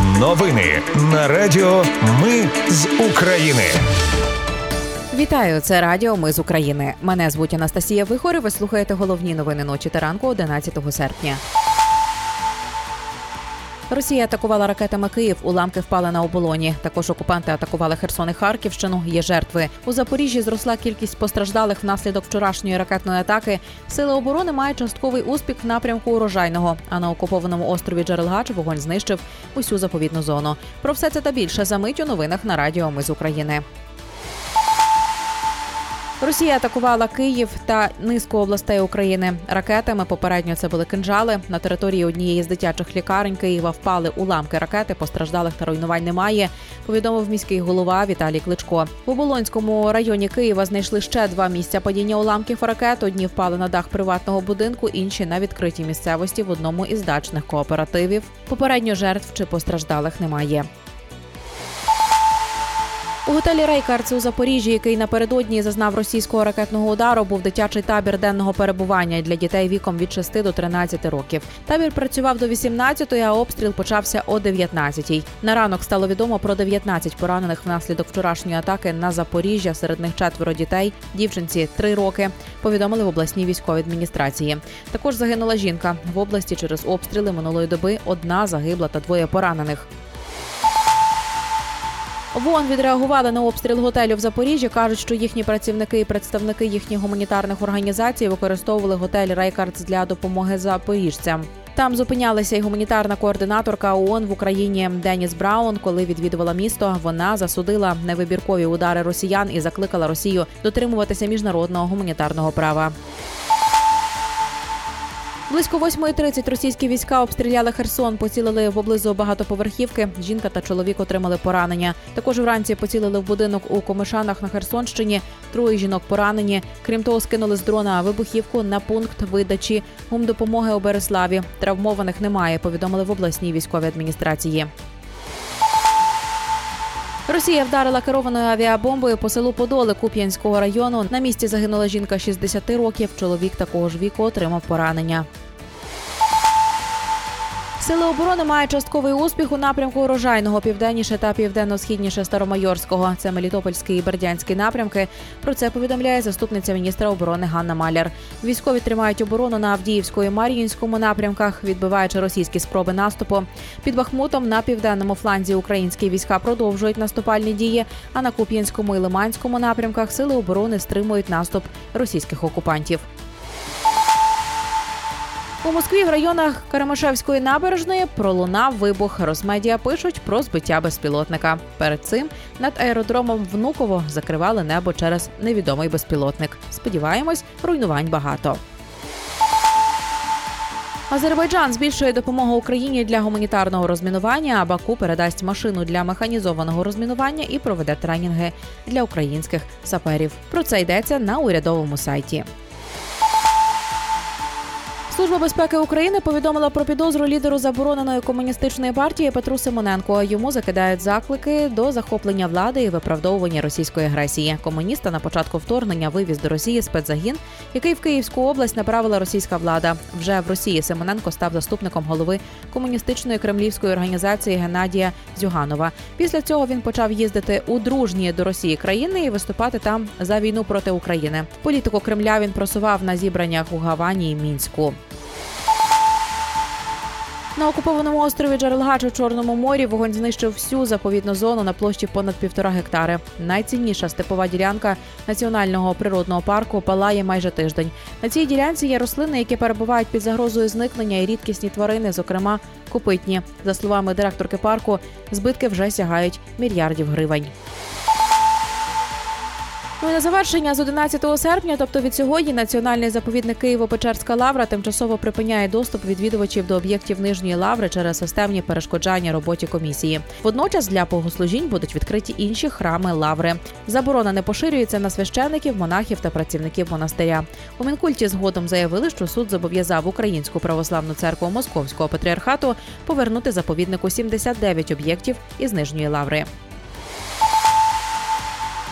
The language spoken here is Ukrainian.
Новини на Радіо Ми з України. Вітаю, це Радіо Ми з України. Мене звуть Анастасія Вихор. і Ви слухаєте головні новини ночі та ранку 11 серпня. Росія атакувала ракетами Київ. Уламки впали на оболоні. Також окупанти атакували Херсон і Харківщину. Є жертви у Запоріжжі. Зросла кількість постраждалих внаслідок вчорашньої ракетної атаки. Сили оборони мають частковий успіх в напрямку урожайного. А на окупованому острові Джерелгач вогонь знищив усю заповідну зону. Про все це та більше за мить у новинах на Радіо Ми з України. Росія атакувала Київ та низку областей України ракетами. Попередньо це були кинжали. На території однієї з дитячих лікарень Києва впали уламки ракети. Постраждалих та руйнувань немає. Повідомив міський голова Віталій Кличко. В Оболонському районі Києва знайшли ще два місця падіння уламків ракет. Одні впали на дах приватного будинку, інші на відкритій місцевості в одному із дачних кооперативів. Попередньо жертв чи постраждалих немає. У готелі Рейкардс у Запоріжжі, який напередодні зазнав російського ракетного удару, був дитячий табір денного перебування для дітей віком від 6 до 13 років. Табір працював до 18-ї, а обстріл почався о 19-й. На ранок стало відомо про 19 поранених внаслідок вчорашньої атаки на Запоріжжя. Серед них четверо дітей, дівчинці 3 роки. Повідомили в обласній військовій адміністрації. Також загинула жінка в області через обстріли минулої доби. Одна загибла та двоє поранених. В ООН відреагували на обстріл готелю в Запоріжжі. кажуть, що їхні працівники і представники їхніх гуманітарних організацій використовували готель Reikartz для допомоги запоріжцям. Там зупинялася й гуманітарна координаторка ООН в Україні Деніс Браун. Коли відвідувала місто, вона засудила невибіркові удари росіян і закликала Росію дотримуватися міжнародного гуманітарного права. Близько 8.30 російські війська обстріляли Херсон, поцілили поблизу багатоповерхівки. Жінка та чоловік отримали поранення. Також вранці поцілили в будинок у Комишанах на Херсонщині. Троє жінок поранені. Крім того, скинули з дрона вибухівку на пункт видачі гумдопомоги у Береславі. Травмованих немає. Повідомили в обласній військовій адміністрації. Росія вдарила керованою авіабомбою по селу Подоли Куп'янського району. На місці загинула жінка 60 років. Чоловік такого ж віку отримав поранення. Сили оборони мають частковий успіх у напрямку урожайного південніше та південно-східніше Старомайорського. Це Мелітопольський і Бердянський напрямки. Про це повідомляє заступниця міністра оборони Ганна Маляр. Військові тримають оборону на Авдіївському і Мар'їнському напрямках, відбиваючи російські спроби наступу. Під Бахмутом на південному фланзі українські війська продовжують наступальні дії. А на Куп'янському і Лиманському напрямках сили оборони стримують наступ російських окупантів. У Москві в районах Карамашевської набережної пролунав вибух. Росмедіа пишуть про збиття безпілотника. Перед цим над аеродромом Внуково закривали небо через невідомий безпілотник. Сподіваємось, руйнувань багато. Азербайджан збільшує допомогу Україні для гуманітарного розмінування. а Баку передасть машину для механізованого розмінування і проведе тренінги для українських саперів. Про це йдеться на урядовому сайті. Служба безпеки України повідомила про підозру лідеру забороненої комуністичної партії Петру Симоненко. Йому закидають заклики до захоплення влади і виправдовування російської агресії. Комуніста на початку вторгнення вивіз до Росії спецзагін, який в Київську область направила російська влада. Вже в Росії Симоненко став заступником голови комуністичної кремлівської організації Геннадія Зюганова. Після цього він почав їздити у дружні до Росії країни і виступати там за війну проти України. Політику Кремля він просував на зібраннях у Гавані і Мінську. На окупованому острові Джерелгач у Чорному морі вогонь знищив всю заповідну зону на площі понад півтора гектари. Найцінніша степова ділянка національного природного парку палає майже тиждень. На цій ділянці є рослини, які перебувають під загрозою зникнення і рідкісні тварини, зокрема копитні. За словами директорки парку, збитки вже сягають мільярдів гривень. Ну і на завершення з 11 серпня, тобто від сьогодні, національний заповідник Києво-Печерська лавра тимчасово припиняє доступ відвідувачів до об'єктів нижньої лаври через системні перешкоджання роботі комісії. Водночас для богослужінь будуть відкриті інші храми лаври. Заборона не поширюється на священиків, монахів та працівників монастиря. У Мінкульті згодом заявили, що суд зобов'язав Українську православну церкву Московського патріархату повернути заповіднику 79 об'єктів із нижньої лаври.